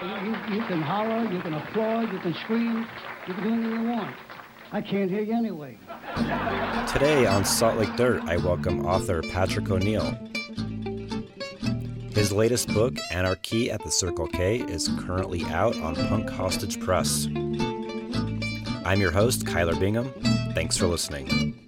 You, you can holler, you can applaud, you can scream, you can do anything you want. I can't hear you anyway. Today on Salt Lake Dirt, I welcome author Patrick O'Neill. His latest book, Anarchy at the Circle K, is currently out on Punk Hostage Press. I'm your host, Kyler Bingham. Thanks for listening.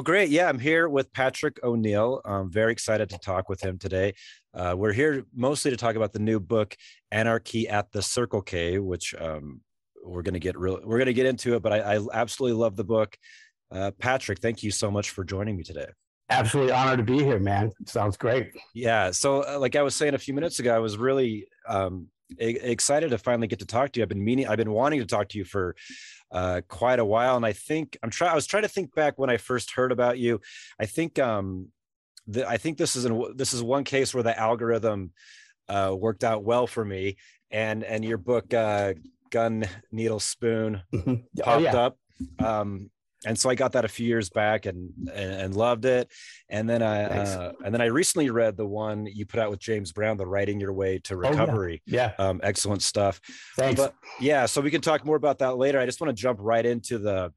Well, great. Yeah, I'm here with Patrick O'Neill. I'm very excited to talk with him today. Uh, we're here mostly to talk about the new book, Anarchy at the Circle K, which um, we're going to get real. We're going to get into it, but I, I absolutely love the book. Uh, Patrick, thank you so much for joining me today. Absolutely honored to be here, man. Sounds great. Yeah. So, uh, like I was saying a few minutes ago, I was really um, excited to finally get to talk to you. I've been meaning, I've been wanting to talk to you for uh, quite a while, and I think I'm trying. I was trying to think back when I first heard about you. I think um, the, I think this is an, this is one case where the algorithm uh, worked out well for me, and and your book uh, Gun Needle Spoon mm-hmm. oh, popped yeah. up. Um, and so I got that a few years back and and, and loved it. And then I uh, and then I recently read the one you put out with James Brown, the Writing Your Way to Recovery. Oh, yeah, yeah. Um, excellent stuff. Thanks. But yeah, so we can talk more about that later. I just want to jump right into the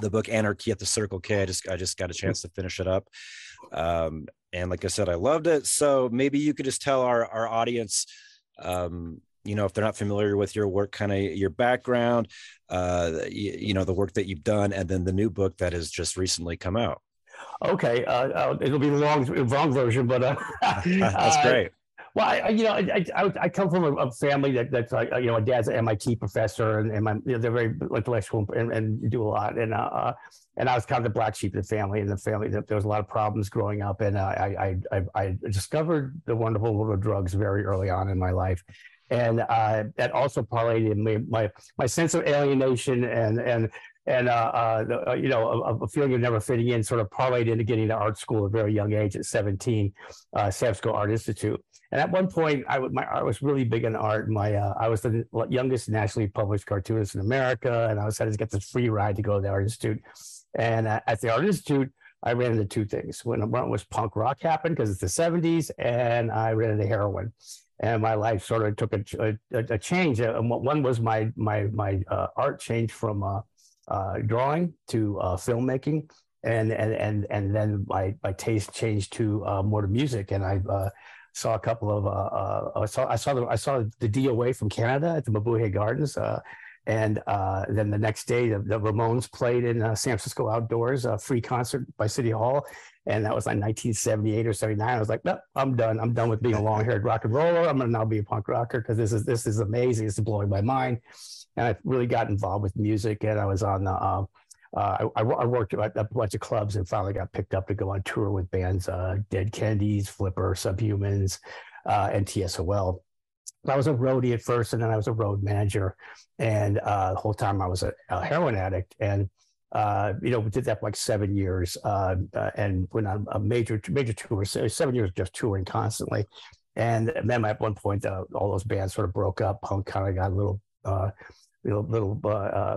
the book Anarchy at the Circle K. I just I just got a chance to finish it up. Um, and like I said, I loved it. So maybe you could just tell our our audience um, you know if they're not familiar with your work kind of your background uh you, you, know the work that you've done and then the new book that has just recently come out okay uh, uh it'll be the long long version but uh, that's uh, great well, I, you know, I, I, I come from a, a, family that that's like, you know, my dad's an MIT professor, and, and my you know, they're very intellectual and, and do a lot. And uh, and I was kind of the black sheep of the family. And the family, there was a lot of problems growing up, and uh, I, I, I, I discovered the wonderful world of drugs very early on in my life and uh, that also parlayed in my, my, sense of alienation and and and uh, uh, uh you know a, a, feeling of never fitting in sort of parlayed into getting to art school at a very young age at 17 uh, Francisco Art Institute. And at one point I, my, art was really big in art. My uh, I was the youngest nationally published cartoonist in America and I was had to get this free ride to go to the Art Institute. And uh, at the Art Institute I ran into two things. When one was punk rock happened because it's the 70s and I ran into heroin and my life sort of took a, a, a change. Uh, one was my my my uh, art changed from uh, uh, drawing to uh, filmmaking, and and and and then my my taste changed to uh, more to music, and I. Saw a couple of I saw I saw the I saw the DOA from Canada at the Mabuhay Gardens, and uh, then the next day, the, the Ramones played in uh, San Francisco outdoors, a free concert by City Hall and that was like 1978 or 79. I was like, no, I'm done. I'm done with being a long-haired rock and roller. I'm gonna now be a punk rocker because this is this is amazing. This is blowing my mind. And I really got involved with music, and I was on the. Uh, uh, I, I, worked at a bunch of clubs and finally got picked up to go on tour with bands uh, Dead Kennedys, Flipper, Subhumans, uh, and TSOL. I was a roadie at first, and then I was a road manager. And uh, the whole time I was a, a heroin addict. And uh, you know, we did that for like seven years uh, uh, and went on a major major tour. Seven years just touring constantly, and then at one point, uh, all those bands sort of broke up. Punk kind of got a little. Uh, little, little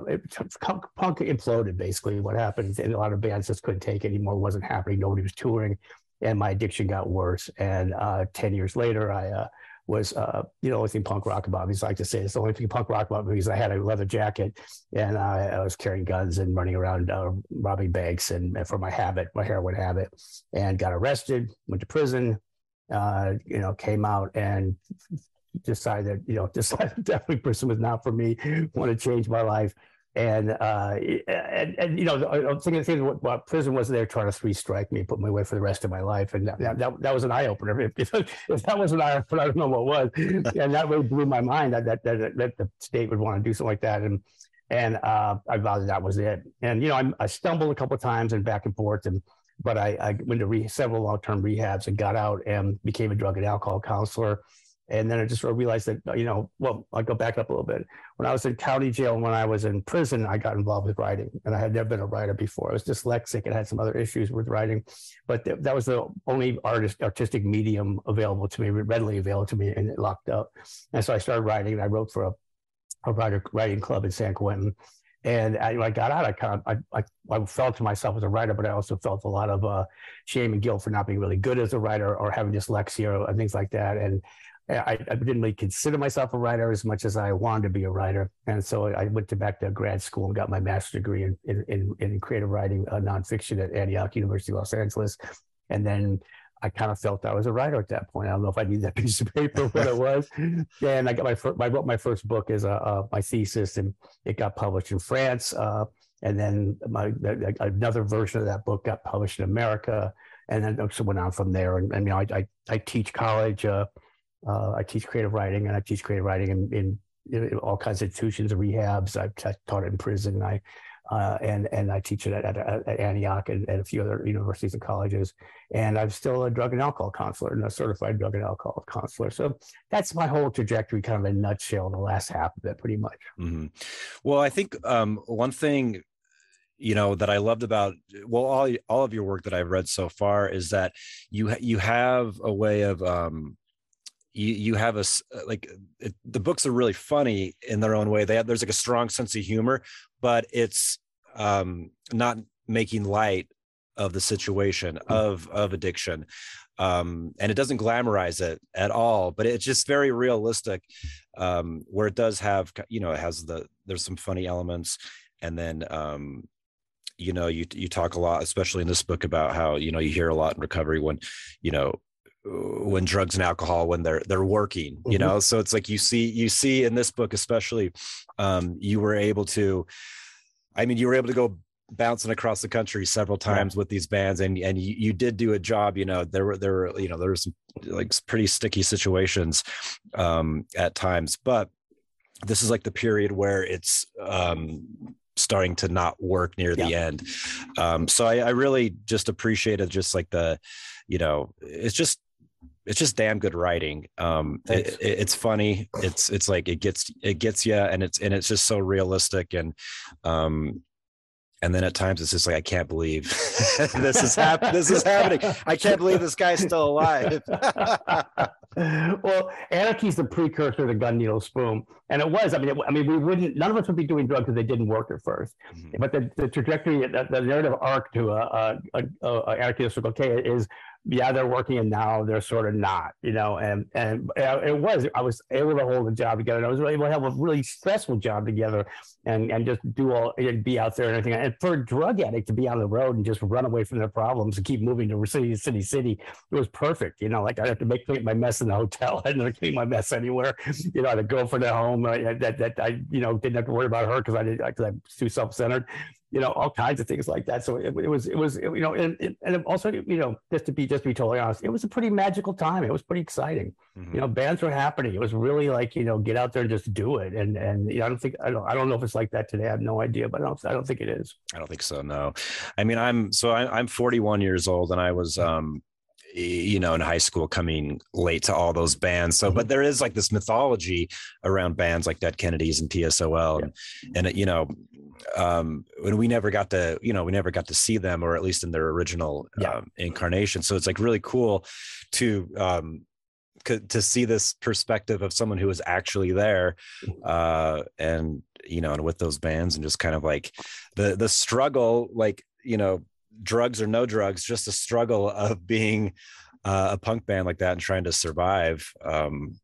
it, punk, imploded basically what happened and a lot of bands just couldn't take it anymore it wasn't happening nobody was touring and my addiction got worse and 10 years later i was, uh, you know, only thing punk rock about me. Is like to say it's the only thing punk rock about because I had a leather jacket and I, I was carrying guns and running around uh, robbing banks and, and, for my habit, my heroin habit, and got arrested, went to prison, uh, you know, came out and decided, you know, decided definitely prison was not for me. Want to change my life and uh, and, and you know, I'm thinking, thinking what, what, prison was there trying to three strike me, put me away for the rest of my life, and that that, that was an eye opener. If, if, that was an eye opener, I don't know what was, and that really blew my mind that that, that, that the state would want to do something like that, and and uh, I vowed that, was it. And you know, I, I stumbled a couple of times and back and forth, and but I, I went to re- several long term rehabs and got out and became a drug and alcohol counselor and then I just realized that, you know, well, I'll go back up a little bit. When I was in county jail and when I was in prison, I got involved with writing. And I had never been a writer before. I was dyslexic and had some other issues with writing. But th- that was the only artist, artistic medium available to me, readily available to me, and it locked up. And so I started writing and I wrote for a, a writer writing club in San Quentin. And I, I got out, I kind of, I, I, I, felt to myself as a writer, but I also felt a lot of uh, shame and guilt for not being really good as a writer or having dyslexia or things like that. And I, I, didn't really consider myself a writer as much as I wanted to be a writer. And so I went to back to grad school and got my master's degree in, in, in creative writing, uh, nonfiction at Antioch University, Los Angeles. And then I kind of felt I was a writer at that point. I don't know if I need that piece of paper, what it was. and I got my first, I wrote my first book as a, my thesis and it got published in France. Uh, and then my, another version of that book got published in America. And then also went on from there. And, and you know, I, I, I teach college, uh, uh, I teach creative writing, and I teach creative writing in, in, in all kinds of institutions, and rehabs. I've t- taught it in prison. I uh, and and I teach it at, at, at Antioch and, and, a few other universities and colleges. And I'm still a drug and alcohol counselor and a certified drug and alcohol counselor. So that's my whole trajectory, kind of a nutshell. The last half of it, pretty much. Mm-hmm. Well, I think um, one thing you know that I loved about well all all of your work that I've read so far is that you you have a way of um, you you have a uh, like it, the books are really funny in their own way. They have, there's like a strong sense of humor, but it's um, not making light of the situation hmm. of of addiction, um, and it doesn't glamorize it at all. But it's just very realistic, um, where it does have you know it has the there's some funny elements, and then um, you know you you talk a lot especially in this book about how you know you hear a lot in recovery when you know when drugs and alcohol when they're they're working you mm-hmm. know so it's like you see you see in this book especially um you were able to i mean you were able to go bouncing across the country several times yeah. with these bands and and you, you did do a job you know there were there were you know there were some like pretty sticky situations um at times but this is like the period where it's um starting to not work near yeah. the end um so I, I really just appreciated just like the you know it's just it's just damn good writing. Um, it, it, it's funny. It's it's like it gets it gets you, and it's and it's just so realistic and um, and then at times it's just like I can't believe this is happening. This is happening. I can't believe this guy's still alive. well, anarchy is the precursor to gun needle spoon, and it was. I mean, it, I mean, we wouldn't. None of us would be doing drugs if they didn't work at 1st mm-hmm. But the, the trajectory, the, the narrative arc to a, a, a, a anarchy circle K is yeah, they're working and now they're sort of not, you know, and, and it was, I was able to hold a job together and I was able to have a really stressful job together and, and just do all, and be out there and everything. And for a drug addict to be on the road and just run away from their problems and keep moving to city, city, city, it was perfect. You know, like I have to make my mess in the hotel. I didn't clean my mess anywhere. You know, I had a girlfriend at home uh, that, that I, you know, didn't have to worry about her because I did, because I'm too self-centered you know, all kinds of things like that. So it, it was, it was, you know, and, and also, you know, just to be, just to be totally honest, it was a pretty magical time. It was pretty exciting. Mm-hmm. You know, bands were happening. It was really like, you know, get out there and just do it. And, and you know, I don't think, I don't, I don't know if it's like that today. I have no idea, but I don't, I don't think it is. I don't think so. No. I mean, I'm, so I, I'm 41 years old and I was, um, you know in high school coming late to all those bands so but mm-hmm. there is like this mythology around bands like dead kennedys and tsol yeah. and, and you know um when we never got to you know we never got to see them or at least in their original yeah. um, incarnation so it's like really cool to um to see this perspective of someone who was actually there mm-hmm. uh and you know and with those bands and just kind of like the the struggle like you know drugs or no drugs just a struggle of being uh, a punk band like that and trying to survive um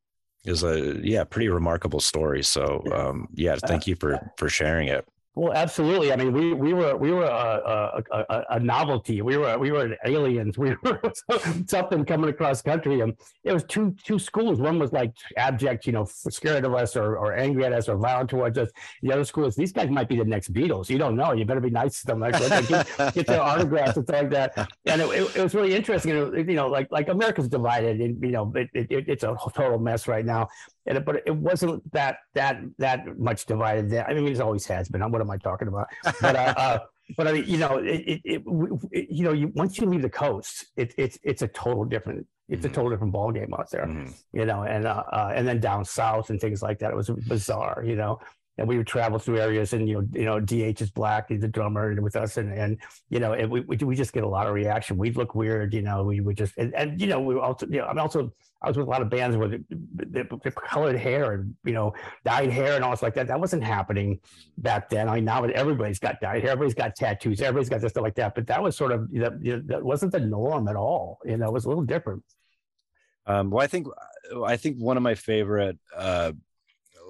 is a yeah pretty remarkable story. So um yeah thank you for for sharing it well, absolutely. I mean, we we were we were a, a, a, a novelty. We were we were aliens. We were something coming across country, and it was two two schools. One was like abject, you know, scared of us or, or angry at us or violent towards us. The other school is these guys might be the next Beatles. You don't know. You better be nice to them, like get, get, their autographs and stuff like that. And it, it, it was really interesting. You know, like like America's divided, and you know, it, it, it's a total mess right now and it, but it wasn't that that that much divided there. I mean, it always has been. What am I talking about? But uh, uh, but I mean, you know, it, it, it, you know, you once you leave the coast, it, it's it's a total different it's mm-hmm. a total different ball game out there, mm-hmm. you know, and uh, uh, and then down south and things like that. It was bizarre, you know and we would travel through areas and you know you know DH is black he's a drummer with us and and you know and we, we, we just get a lot of reaction we'd look weird you know we would just and, and you know we also you know I'm also I was with a lot of bands with the, the, the, colored hair and you know dyed hair and all stuff like that that wasn't happening back then I mean now everybody's got dyed hair everybody's got tattoos everybody's got this stuff like that but that was sort of that, that wasn't the norm at all you know it was a little different um, well I think I think one of my favorite uh,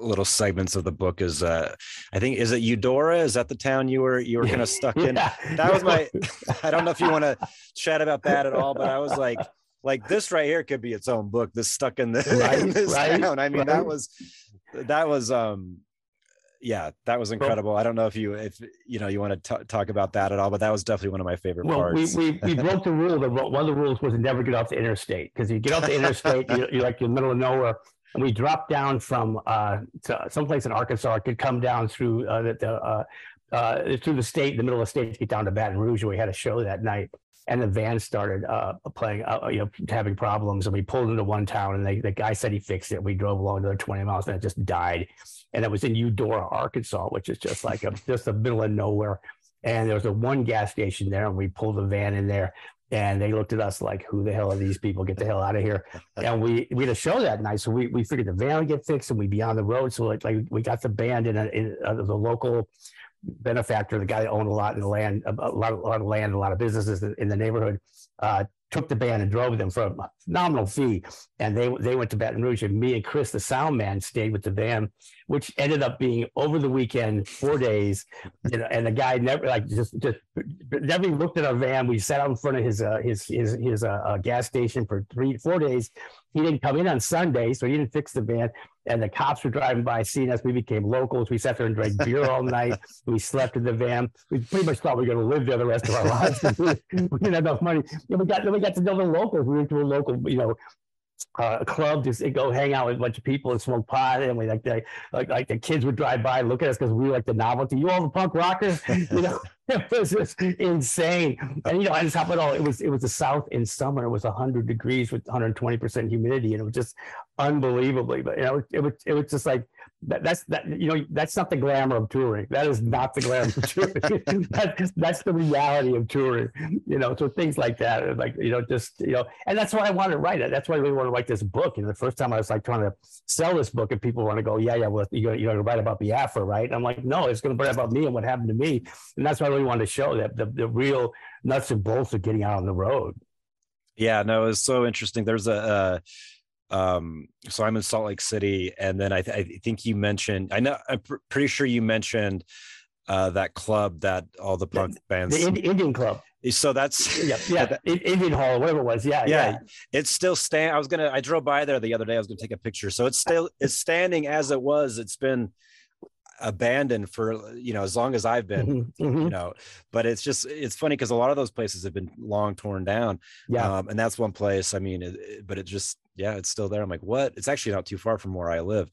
little segments of the book is uh I think is it Eudora? Is that the town you were you were kind of stuck in? Yeah. That was my I don't know if you want to chat about that at all, but I was like like this right here could be its own book. This stuck in, the, Right, in this right, town. I mean, right. that was that was um yeah, that was incredible. I don't know if you if you know you want to talk about that at all, but that was definitely one of my favorite Well, we, parts. we, we broke the rule. that One of the rules was to never get off the interstate because you get off the interstate, you're, you're like in the middle of nowhere. And we dropped down from uh, someplace in Arkansas. Could come down through uh, the, uh, uh, through the state, the middle of the state, to get down to Baton Rouge. We had a show that night, and the van started uh, playing, uh, you know, having problems. And we pulled into one town, and they, the guy said he fixed it. We drove along another 20 miles, and it just died. And it was in Eudora, Arkansas, which is just like a just the middle of nowhere. And there was a one gas station there, and we pulled the van in there. And they looked at us like, "Who the hell are these people? Get the hell out of here!" And we we had a show that night, so we, we figured the van would get fixed and we'd be on the road. So like, like we got the band in, a, in uh, the local benefactor, the guy that owned a lot in the land, a lot, a lot of land, a lot of businesses in, in the neighborhood, uh, took the band and drove them for a nominal fee. And they they went to Baton Rouge, and me and Chris, the sound man, stayed with the van, which ended up being over the weekend, four days. You know, and the guy never like just just never looked at our van. We sat out in front of his uh, his his his uh, uh, gas station for three four days. He didn't come in on Sunday, so he didn't fix the van. And the cops were driving by, seeing us. We became locals. We sat there and drank beer all night. We slept in the van. We pretty much thought we were going to live there the rest of our lives. we didn't have enough money. And we got then we got to know the locals. We went to a local, you know, uh, club to go hang out with a bunch of people and smoke pot. And we like the like like the kids would drive by and look at us because we were like the novelty. You all the punk rockers, you know. It was just insane, and you know, on top of it all, it was it was the South in summer. It was hundred degrees with 120 percent humidity, and it was just unbelievably. But you know, it was it was just like that, that's that you know that's not the glamour of touring. That is not the glamour of touring. that's that's the reality of touring. You know, so things like that, like you know, just you know, and that's why I wanted to write it. That's why I really want to write this book. And the first time I was like trying to sell this book, and people want to go, yeah, yeah, well, you're you're going to write about Biafra, right? And I'm like, no, it's going to write about me and what happened to me. And that's why I really wanted to show that the the real nuts and bolts of getting out on the road. yeah no it was so interesting there's a uh, um so i'm in salt lake city and then i, th- I think you mentioned i know i'm pr- pretty sure you mentioned uh that club that all the punk bands The Indi- Indian Club, so that's yeah, yeah, I- Indian Hall, whatever it was, yeah, yeah, yeah. it's still stand i was gonna i drove by there the other day i was gonna take a picture so it's still it's standing as it was it's been abandoned for you know as long as i've been Mhm, mhm. you know but it's just it's funny because a lot of those places have been long torn down Yeah. um, and that's one place i mean it, it- but it just yeah it's still there i'm like what it's actually not too far from where i live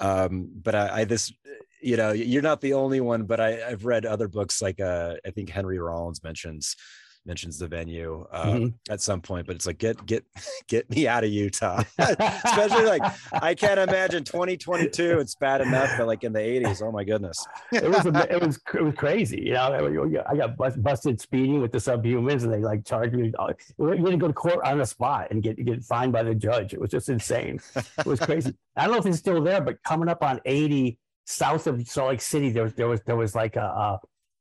um but i, I this you know you're not the only one but i i've read other books like uh i think henry rollins mentions mentions the venue uh, Mhm. at some point but it's like get get get me out of utah especially like i can't imagine 2022 it's bad enough but like in the 80s oh my goodness it was it was it was crazy. You know, I got bust, busted speeding with the subhumans, and they like charged me. uh, We had to go to court on the spot and get get fined by the judge. It was just insane. It was crazy. I don't know if it's still there, but coming up on eighty south of Salt Lake City, there was there was there was like a. a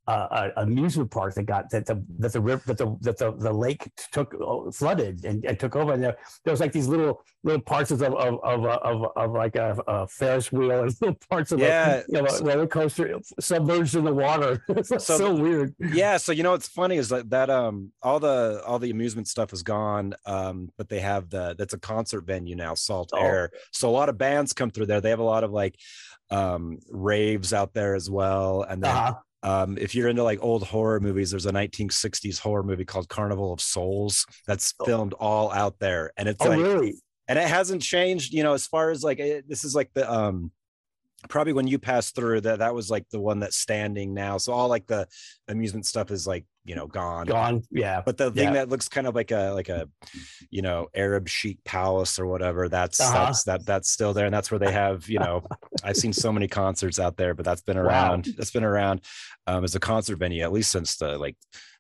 a, a amusement park that got that the that the river that the that the, the lake took uh, flooded and, and took over and there, there was like these little little parts of of of of, of, of like a, a Ferris wheel and little parts of Yeah. a, you know, a roller coaster submerged in the water. It's so, So- weird. yeah so you know what's funny is that that um all the all the amusement stuff is gone um but they have the that's a concert venue now salt Oh. air so a lot of bands come through there they have a lot of like um raves out there as well and then Uh-huh. Um if you're into like old horror movies there's a 1960s horror movie called carnival of souls that's Oh. filmed all out there and it's Oh, like really? and it hasn't changed you know as far as like it, this is like the um probably when you passed through that that was like the one that's standing now so all like the amusement stuff is like you know gone Gone. Yeah. but the thing Yeah. that looks kind of like a like a you know arab chic palace or whatever that's Uh-huh. that's that that's still there and that's where they have you know i've seen so many concerts out there but that's been Wow. around that's been around um as a concert venue at least since the like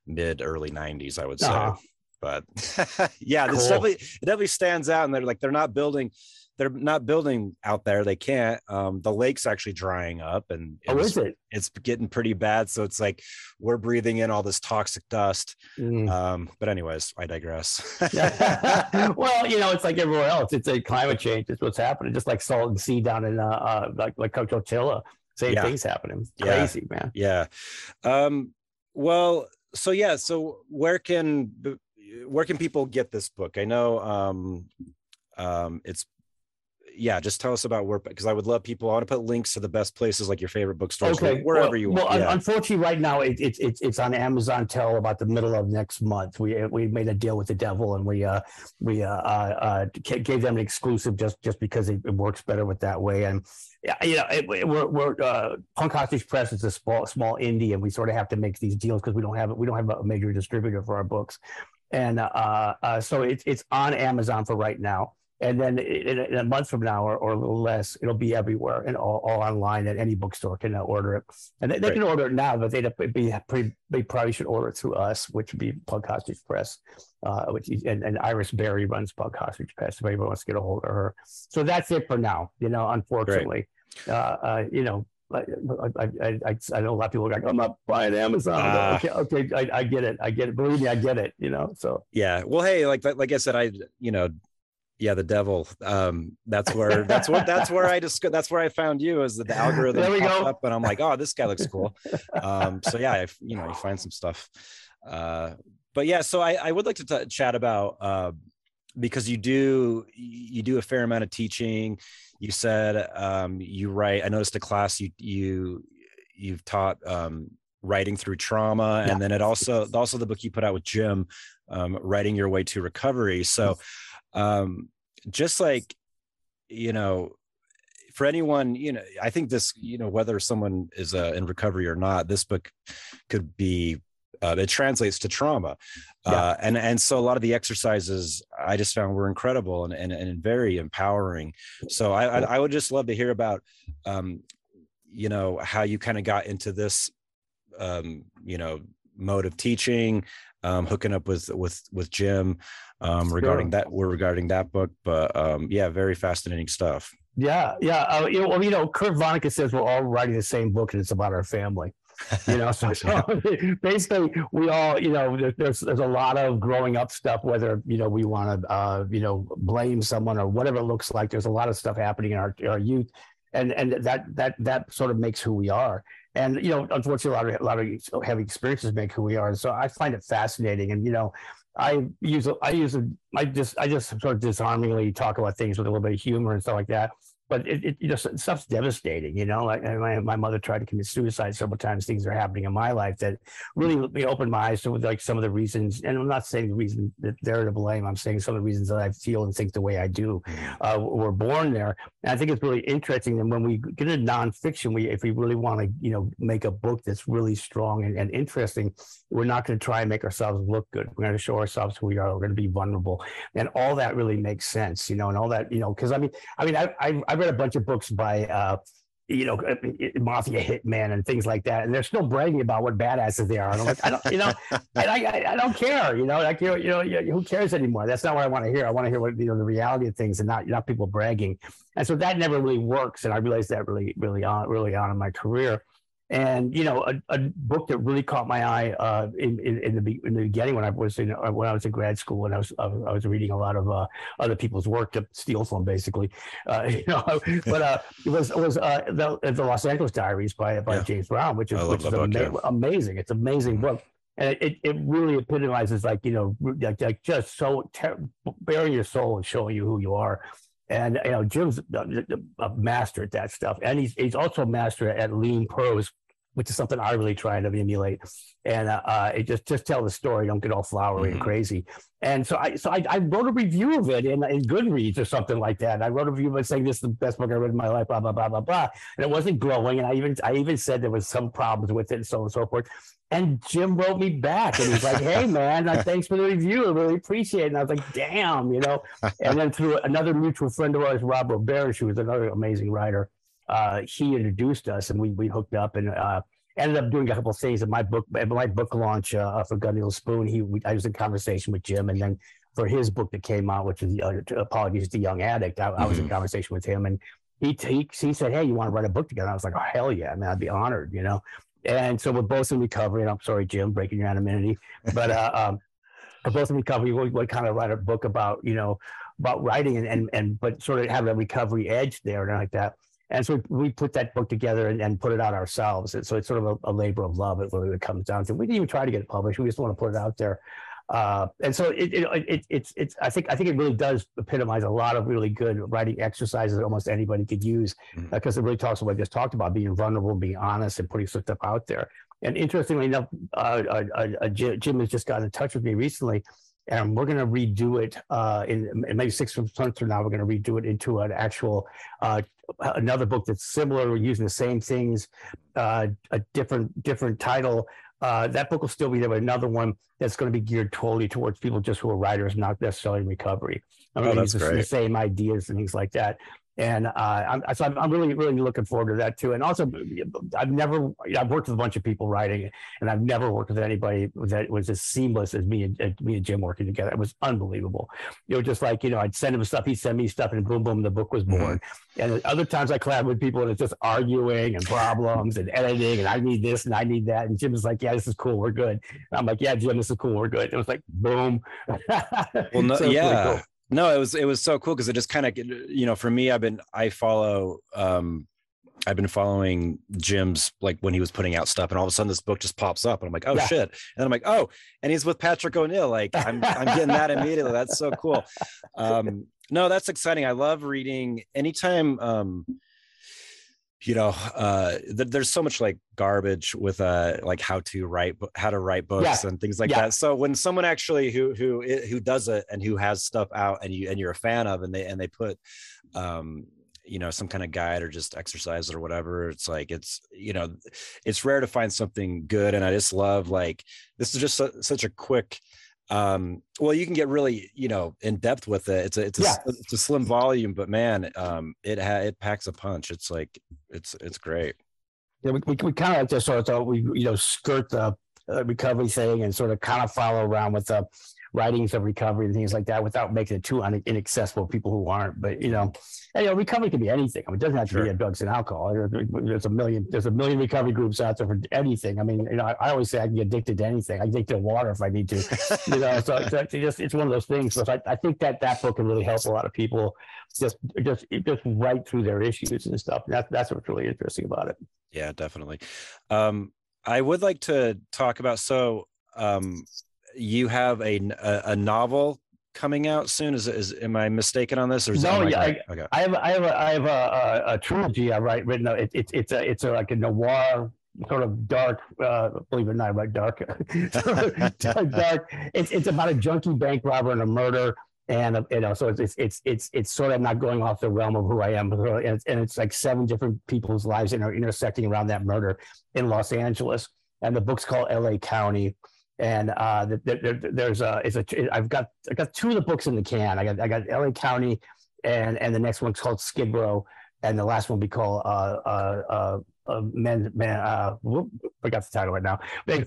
mid early 90s i would say Uh-huh. but yeah this definitely it definitely stands out and they're like they're not building they're not building out there. They can't. Um, the lake's actually drying up, and oh, is it? It's getting pretty bad. So it's like we're breathing in all this toxic dust. Mm. Um, but anyways, I digress. well, you know, it's like everywhere else. It's a climate change. It's what's happening. Just like Salton Sea down in uh, uh like like Coachella. Same yeah. things happening. Crazy, yeah. man. Yeah. Um, well, so yeah. So where can where can people get this book? I know um, um, it's yeah, just tell us about where because I would love people. I want to put links to the best places like your favorite bookstores, okay. wherever well, you want. Well, yeah. unfortunately, right now it's it, it, it's on Amazon till about the middle of next month. We we made a deal with the devil and we uh we uh, uh, uh gave them an exclusive just just because it, it works better with that way. And yeah, you know, it, we're we're uh, Punk Hostage Press is a small small indie, and we sort of have to make these deals because we don't have we don't have a major distributor for our books, and uh, uh, so it's it's on Amazon for right now and then in, in, a month from now or, or a little less, it'll be everywhere and all, all online and any bookstore can order it. And they, they right. can order it now, but they'd be, pretty, they probably should order it through us, which would be Punk Hostage Press, uh, which is, and, and Iris Berry runs Punk Hostage Press. If anyone wants to get a hold of her, so that's it for now. You know, unfortunately, uh, uh, you know, I, I, I, I, know a lot of people are like, I'm not buying Amazon. Uh, okay, okay I, I get it. I get it. Believe me, I get it. You know, so yeah. Well, hey, like like I said, I you know yeah the devil. Um that's where that's what that's where i just that's where i found you is that the algorithm there we go. up and i'm like oh this guy looks cool. Um so yeah I, you know you find some stuff. Uh but yeah so i i would like to t- chat about uh because you do you do a fair amount of teaching. You said um you write i noticed a class you you you've taught um writing through trauma yeah. and then it also also the book you put out with jim um, writing your way to recovery. So um, just like you know for anyone you know i think this you know whether someone is uh, in recovery or not this book could be uh, it translates to trauma yeah. uh, and and so a lot of the exercises i just found were incredible and and, and very empowering so I, I, I would just love to hear about um you know how you kind of got into this um you know mode of teaching um hooking up with with with jim um, regarding that. We're regarding that book, but um, yeah, very fascinating stuff. Yeah, yeah. Uh, you know, well, you know, Kurt Vonnegut says we're all writing the same book, and it's about our family. you know, so, so, basically, we all, you know, there, there's there's a lot of growing up stuff. Whether you know we want to, uh, you know, blame someone or whatever it looks like. There's a lot of stuff happening in our our youth, and and that that that sort of makes who we are. And you know, unfortunately, a lot of a lot of heavy experiences make who we are. So I find it fascinating, and you know, I use I use I just I just sort of disarmingly talk about things with a little bit of humor and stuff like that but it, it, just stuff's devastating, you know. Like my, my mother tried to commit suicide several times. Things are happening in my life that really opened my eyes to like some of the reasons. And I'm not saying the reason that they're to blame. I'm saying some of the reasons that I feel and think the way I do uh, were born there. And I think it's really interesting that when we get into nonfiction, we if we really want to, you know, make a book that's really strong and, and interesting, we're not going to try and make ourselves look good. We're going to show ourselves who we are. We're going to be vulnerable, and all that really makes sense, you know. And all that, you know, because I mean, I mean, I, I I read a bunch of books by uh, you know, uh, mafia hitman and things like that, and they're still bragging about what badasses they are. And I'm like, I don't, you know, and I, I, don't care, you know, like you know, you know, who cares anymore? That's not what I want to hear. I want to hear what you know the reality of things, and not not people bragging. And so that never really works. And I realized that really, really on, really on in my career. And you know, a, a book that really caught my eye uh, in, in, in the in the beginning when I was in uh, when I was in grad school and I was I was reading a lot of uh, other people's work to steal from, basically. Uh, you know, but uh, it was it was uh, the, the Los Angeles Diaries by by yeah. James Brown, which is which is book, ama- yeah. amazing. It's an amazing book and it, it really epitomizes like you know like, like just so ter- bearing your soul and showing you who you are and you know jim's a, a master at that stuff and he's he's also a master at lean prose which is something I really try to emulate. And uh, uh, it just just tell the story, don't get all flowery mm-hmm. and crazy. And so I so I, I, wrote a review of it in, in Goodreads or something like that. And I wrote a review of saying this is the best book I read in my life, blah blah blah blah blah. And it wasn't glowing. And I even I even said there was some problems with it and so on and so forth. And Jim wrote me back and he's like, "Hey man, uh, thanks for the review. I really appreciate it." And I was like, "Damn," you know. And then through another mutual friend of ours, Rob Roberge, who was another amazing writer uh, he introduced us and we we hooked up and uh, ended up doing a couple of things at my book at my book launch uh, for Gun Spoon. He we, I was in conversation with Jim, and then for his book that came out, which is uh, Apologies to the Young Addict. I, mm-hmm. I was in mm-hmm. conversation with him, and he, he he said, "Hey, you want to write a book together?" I was like, "Oh hell yeah! I mean, I'd be honored," you know. And so we're both in recovery. And I'm sorry, Jim, breaking your anonymity, but uh, um, we're both in recovery. We, we kind of write a book about you know about writing and, and and but sort of have a recovery edge there and like that. And so we put that book together and, and put it out ourselves. And so it's sort of a, a labor of love. It really comes down to. We didn't even try to get it published. We just want to put it out there. Uh, and so it, it, it, it's it's I think I think it really does epitomize a lot of really good writing exercises that almost anybody could use because mm-hmm. uh, it really talks about what I just talked about being vulnerable, being honest, and putting stuff out there. And interestingly enough, uh, uh, uh, uh Jim has just got in touch with me recently, and we're going to redo it uh, in, in, maybe six months from now. We're going to redo it into an actual uh, another book that's similar, using the same things, uh, a different different title, uh, that book will still be there, but another one that's going to be geared totally towards people just who are writers, not necessarily in recovery. I'm oh, going to use the, the same ideas and things like that and uh, I'm, so I'm, I'm, really really looking forward to that too. And also, I've never I've worked with a bunch of people writing, and I've never worked with anybody that was as seamless as me and me and Jim working together. It was unbelievable. You know, just like you know, I'd send him stuff, he'd send me stuff, and boom, boom, the book was born. Mm-hmm. And other times I collab with people, and it's just arguing and problems and editing, and I need this and I need that. And Jim is like, "Yeah, this is cool, we're good." And I'm like, "Yeah, Jim, this is cool, we're good." It was like boom. well, no, so yeah. Cool no it was it was so cool because it just kind of you know for me i've been i follow um i've been following jim's like when he was putting out stuff and all of a sudden this book just pops up and i'm like oh yeah. shit. And i'm like oh and he's with patrick o'neill like i'm i'm getting that immediately. That's so cool. Um no that's exciting. I love reading. Anytime um you know uh th- there's so much like garbage with uh like how to write how to write books yeah. and things like yeah. that so when someone actually who who who does it and who has stuff out and you and you're a fan of and they and they put um you know some kind of guide or just exercise or whatever it's like it's you know it's rare to find something good and i just love like this is just su- such a quick um well you can get really you know in depth with it it's a it's a, yeah. it's a slim volume but man um it ha- it packs a punch it's like it's it's great yeah we, we, we kind of like to sort of we you know skirt the uh, recovery thing and sort of kind of follow around with the writings of recovery and things like that without making it too inaccessible to people who aren't. But you know, you know, recovery can be anything. I mean, it doesn't have to sure. be drugs and alcohol. There's a million there's a million recovery groups out there for anything. I mean, you know, I, I always say I can get addicted to anything. I can get to water if I need to. you know, so it's, it's just it's one of those things. So I, I think that that book can really help a lot of people just just just write through their issues and stuff. That's that's what's really interesting about it. Yeah, definitely. Um, I would like to talk about so um, you have a, a, a novel coming out soon. Is, is am I mistaken on this? Or is no, yeah, I, okay. I have I have a, I have a, a, a trilogy I write written. It, it, it's a it's a, like a noir sort of dark. Uh, believe it or not, I write dark. dark. It's it's about a junkie bank robber and a murder. And you know, so it's it's it's it's sort of not going off the realm of who I am, and it's, and it's like seven different people's lives are intersecting around that murder in Los Angeles. And the book's called L.A. County, and uh, there, there's a it's a I've got I got two of the books in the can. I got I got LA County, and and the next one's called Skid Row, and the last one will be called uh uh uh. Uh, men, men, uh, whoop, forgot the title right now. I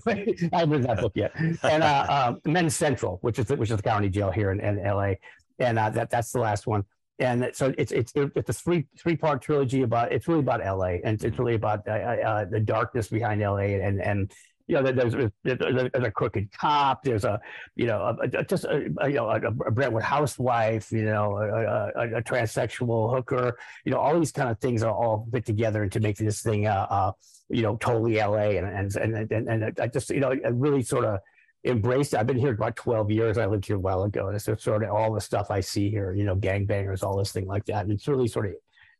haven't read that book yet. And uh, uh, Men's Central, which is the, which is the county jail here in, in LA, and uh, that that's the last one. And so it's it's it's a three three part trilogy about it's really about LA and it's really about uh, uh, the darkness behind LA and and you know, there's, there's, a crooked cop. There's a, you know, a, a, just a, a, you know, a, Brentwood housewife. You know, a, transsexual hooker. You know, all these kind of things are all fit together to make this thing, uh, uh you know, totally LA. And and and and, and I just, you know, I really sort of embraced it. I've been here about 12 years. I lived here a while ago. And it's sort of all the stuff I see here, you know, gangbangers, all this thing like that. And it's really sort of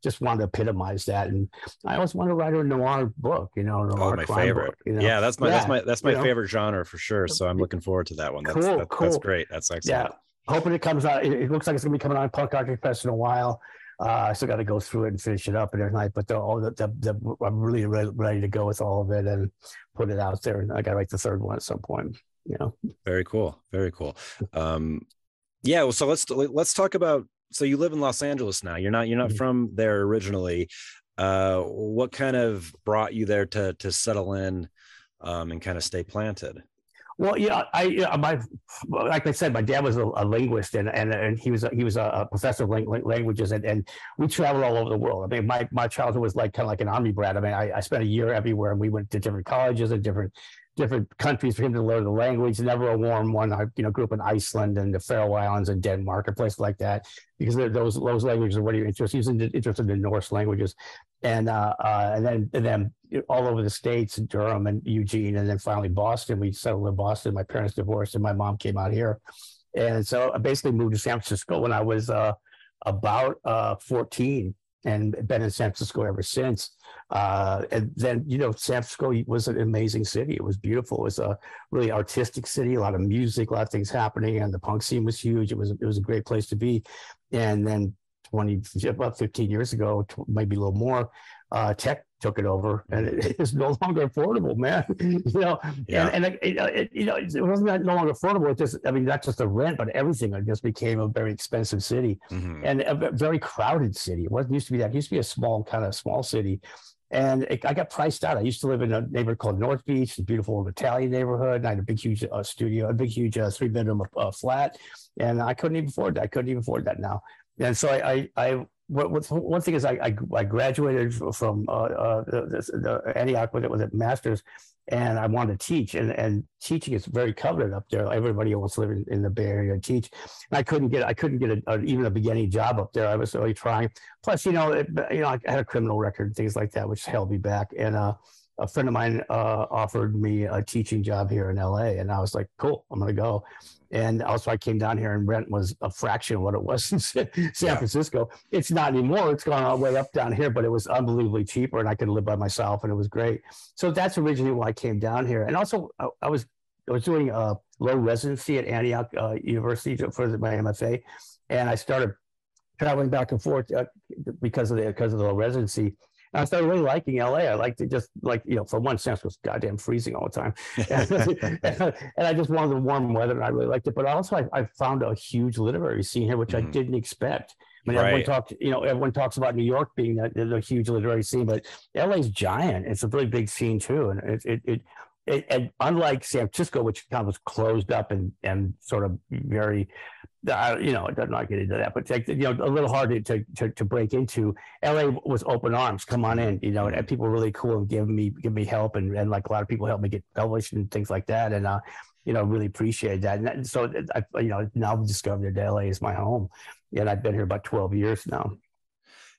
just wanted to epitomize that. And I always want to write a noir book, you know, noir oh, my favorite. Book, you know? Yeah, that's my yeah, that's my that's my favorite know? genre for sure. So I'm looking forward to that one. That's, cool, cool. that's great. That's excellent. Yeah, hoping it comes out. It, it looks like it's gonna be coming out on Punk Hostage Press in a while. Uh, I still got to go through it and finish it up and everything. But the, all the, the, the, I'm really ready, ready to go with all of it and put it out there. And I got to write the third one at some point. You know. Very cool. Very cool. Um, yeah. Well, so let's let's talk about so you live in Los Angeles now. You're not you're not mm-hmm. from there originally. Uh, what kind of brought you there to to settle in um, and kind of stay planted? Well, yeah, I, know, my, like I said, my dad was a, a linguist, and, and and he was a, he was a, professor of languages, and, and we traveled all over the world. I mean, my my childhood was like kind of like an army brat. I mean, I, I spent a year everywhere, and we went to different colleges and different different countries for him to learn the language. Never a warm one. I you know grew up in Iceland and the Faroe Islands and Denmark and places like that because those those languages are what you're interested. He was interested in Norse languages, and uh, uh, and then and then all over the states, Durham and Eugene, and then finally Boston. We settled in Boston. My parents divorced, and my mom came out here, and so I basically moved to San Francisco when I was uh, about uh, 14 and been in San Francisco ever since. Uh, and then, you know, San Francisco was an amazing city. It was beautiful. It was a really artistic city, a lot of music, a lot of things happening, and the punk scene was huge. It was it was a great place to be. And then 20, about 15 years ago, maybe a little more, uh, tech took it over and it is no longer affordable, man. you know, yeah. and, and it, it, you know, it wasn't that no longer affordable. It just, I mean, not just the rent, but everything. It just became a very expensive city mm-hmm. and a very crowded city. It wasn't used to be that. It used to be a small, kind of small city. And it, I got priced out. I used to live in a neighborhood called North Beach, a beautiful Italian neighborhood. And I had a big, huge uh, studio, a big, huge uh, three bedroom uh, flat. And I couldn't even afford that. I couldn't even afford that now. And so I, I, I what, one thing is I, I, I graduated from uh, uh, the, the, Antioch with it with a master's, and I wanted to teach, and, and teaching is very coveted up there. Everybody wants to live in, in the Bay Area and teach. And I couldn't get I couldn't get a, a, even a beginning job up there. I was really trying. Plus, you know, it, you know, I had a criminal record and things like that, which held me back. And uh, a friend of mine uh, offered me a teaching job here in LA, and I was like, "Cool, I'm to go." And also, I came down here, and rent was a fraction of what it was in San yeah. Francisco. It's not anymore; it's gone all the way up down here, but it was unbelievably cheaper, and I could live by myself, and it was great. So that's originally why I came down here. And also, I, I was I was doing a low residency at Antioch uh, University for my MFA, and I started traveling back and forth uh, because of the because of the low residency. And I started really liking LA. I liked it just like, you know, for one sense, it was goddamn freezing all the time. and, I just wanted the warm weather and I really liked it. But also, I, I found a huge literary scene here, which mm-hmm. I didn't expect. I mean, right. everyone talked, you know, everyone talks about New York being the, the huge literary scene, but LA's giant. It's a really big scene too. And it, it, it it, and unlike San Francisco, which kind of was closed up and and sort of very, uh, you know, it does not get into that, but like, you know, a little hard to, to to break into. LA was open arms, come on in, you know, and people were really cool and give me give me help, and and like a lot of people helped me get published and things like that, and uh, you know, really appreciate that. And so I, you know, now I've discovered that LA is my home, and I've been here about twelve years now.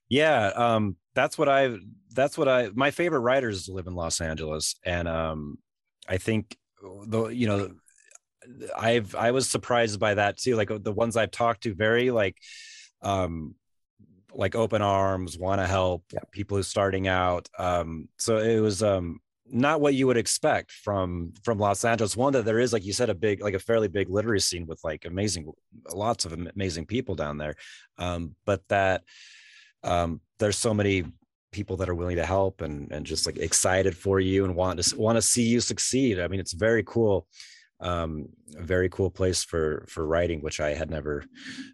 Yeah, um, that's what I. That's what I. My favorite writers live in Los Angeles, and um, I think the you know I've I was surprised by that too. Like the ones I've talked to, very like um like open arms, want to help yeah. people who starting out. Um, so it was um not what you would expect from from Los Angeles. One that there is, like you said, a big, like a fairly big literary scene with like amazing, lots of amazing people down there. Um, but that um, there's so many people that are willing to help and and just like excited for you and want to want to see you succeed. I mean, it's very cool, um, very cool place for for writing, which I had never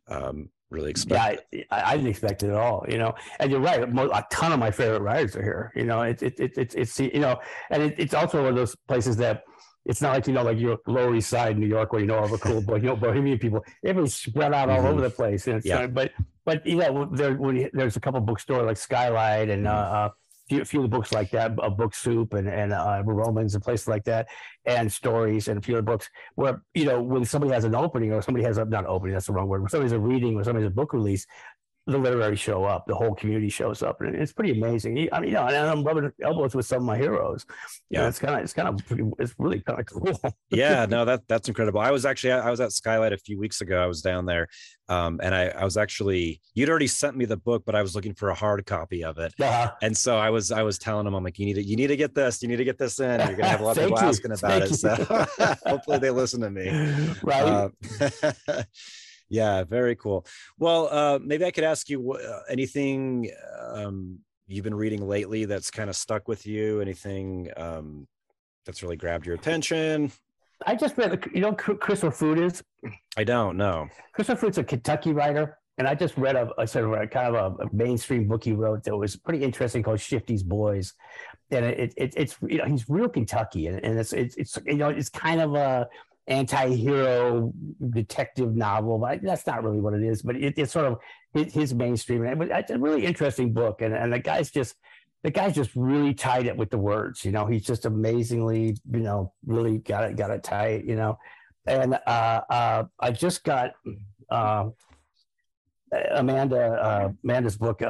um, really expected. Yeah, I, I, didn't expect it at all. You know, and you're right. A ton of my favorite writers are here. You know, it's it, it, it, it's you know, and it, it's also one of those places that it's not like you know, like you're Lower East Side, New York, where you know all the cool, you know, bohemian people. Everybody's spread out all mm-hmm. over the place. And yeah. but but you know, there when there's a couple bookstores like Skylight and mm-hmm. uh, uh few, few of the books like that, a book soup and and uh, Vroman's and places like that, and stories and a few other books where you know when somebody has an opening or somebody has a not opening that's the wrong word. When somebody's a reading or somebody's a book release, the literary show up, the whole community shows up, and it's pretty amazing. I mean, you know, and I'm rubbing elbows with some of my heroes. Yeah, you know, it's kind of, it's kind of, pretty, it's really kind of cool. yeah, no, that that's incredible. I was actually, I was at Skylight a few weeks ago. I was down there, um, and I, I was actually, you'd already sent me the book, but I was looking for a hard copy of it, uh-huh. and so I was, I was telling them, I'm like, you need to, you need to get this, you need to get this in. You're gonna have a lot of people you. asking about Thank it, you. so hopefully they listen to me. Right. Uh, yeah very cool. Well uh, maybe i could ask you uh, anything um, you've been reading lately that's kind of stuck with you? Anything um, that's really grabbed your attention? I just read you know Chris Offutt is? I don't know Chris Offutt's a kentucky writer and I just read a, I said a kind of a, a, mainstream book he wrote that was pretty interesting called Shifty's Boys, and it, it it's you know he's real Kentucky, and, and it's, it's it's you know it's kind of a anti-hero detective novel, but that's not really what it is. But it, it's sort of his, mainstream, and it's a really interesting book, and and the guy's just the guy's just really tied it with the words. You know, he's just amazingly you know really got it got it tight. You know, and uh, uh, I just got. Uh, Amanda uh, Amanda's book.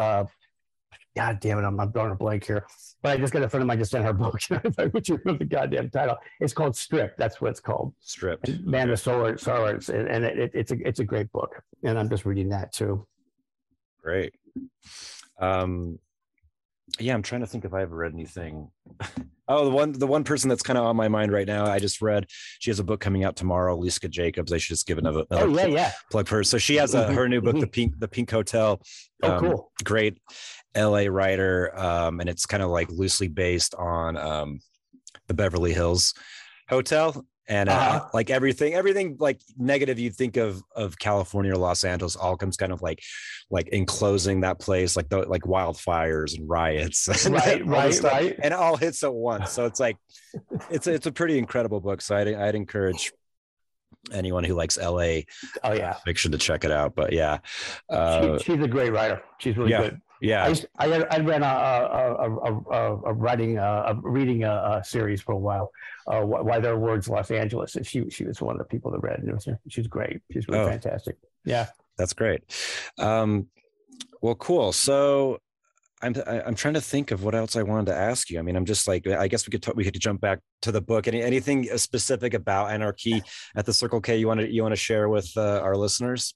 God damn it, I'm, I'm drawing a blank here. But I just got a friend of mine just sent her book. and I wish you remember the goddamn title. It's called Strip. That's what it's called. Strip. Amanda Solar, Solar and, and it, it's a it's a great book, and I'm just reading that too. Great. Um, yeah, I'm trying to think if I ever read anything. Oh, the one the one person that's kind of on my mind right now. I just read she has a book coming out tomorrow. Liska Jacobs. I should just give another, another oh, yeah, yeah. plug for her. So she has a, her new book, the Pink the Pink Hotel. Um, oh, cool. Great LA writer, um, and it's kind of like loosely based on um, the Beverly Hills Hotel and uh, uh-huh. like everything everything like negative you think of of california or los angeles all comes kind of like like enclosing that place like the like wildfires and riots and right right right. and it all hits at once. So it's like it's a, it's a pretty incredible book so i'd, I'd encourage anyone who likes la oh yeah. fiction to check it out but yeah uh, she, she's a great writer. She's really yeah. good yeah, I, I, I ran a, a, a, a, a writing a, reading a, series for a while. Uh, Why There Are Words Los Angeles, and she she was one of the people that read. And it was, she's great. She's really oh, fantastic. Yeah, that's great. Um, well, cool. So I'm I'm trying to think of what else I wanted to ask you. I mean, I'm just like I guess we could talk, we could jump back to the book. Any anything specific about anarchy at the Circle K you want to you want to share with uh, our listeners?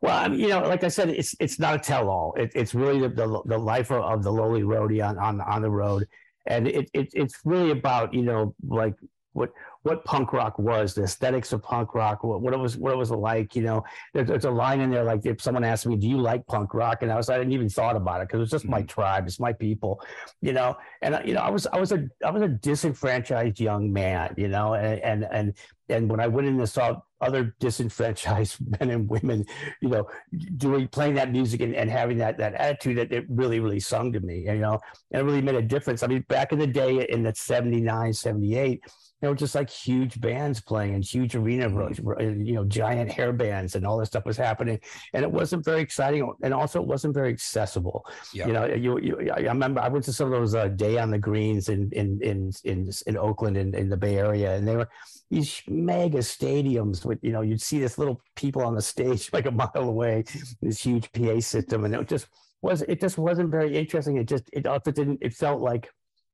Well, I mean, you know, like I said, it's it's not a tell-all. It, it's really the, the, the life of, the lowly roadie on, on on the road, and it, it it's really about you know like what what punk rock was, the aesthetics of punk rock, what, what it was what it was like. You know, there's, there's, a line in there like if someone asked me, "Do you like punk rock?" and I was I didn't even thought about it because it was just mm-hmm. my tribe, it's my people, you know. And you know, I was I was a I was a disenfranchised young man, you know, and and and and when I went in and saw other disenfranchised men and women, you know, doing playing that music and, and having that that attitude that it really, really sung to me, you know, and it really made a difference. I mean, back in the day in the 79, 78, there were just like huge bands playing and huge arena, mm-hmm. you know, giant hair bands and all this stuff was happening. And it wasn't very exciting. And also it wasn't very accessible. Yeah. You know, you, you, I remember I went to some of those uh, day on the greens in, in, in, in, in Oakland in, in the Bay Area. And they were these mega stadiums with, you know, you'd see this little people on the stage like a mile away, this huge PA system. And it just was, it just wasn't very interesting. It just, it, it didn't, it felt like,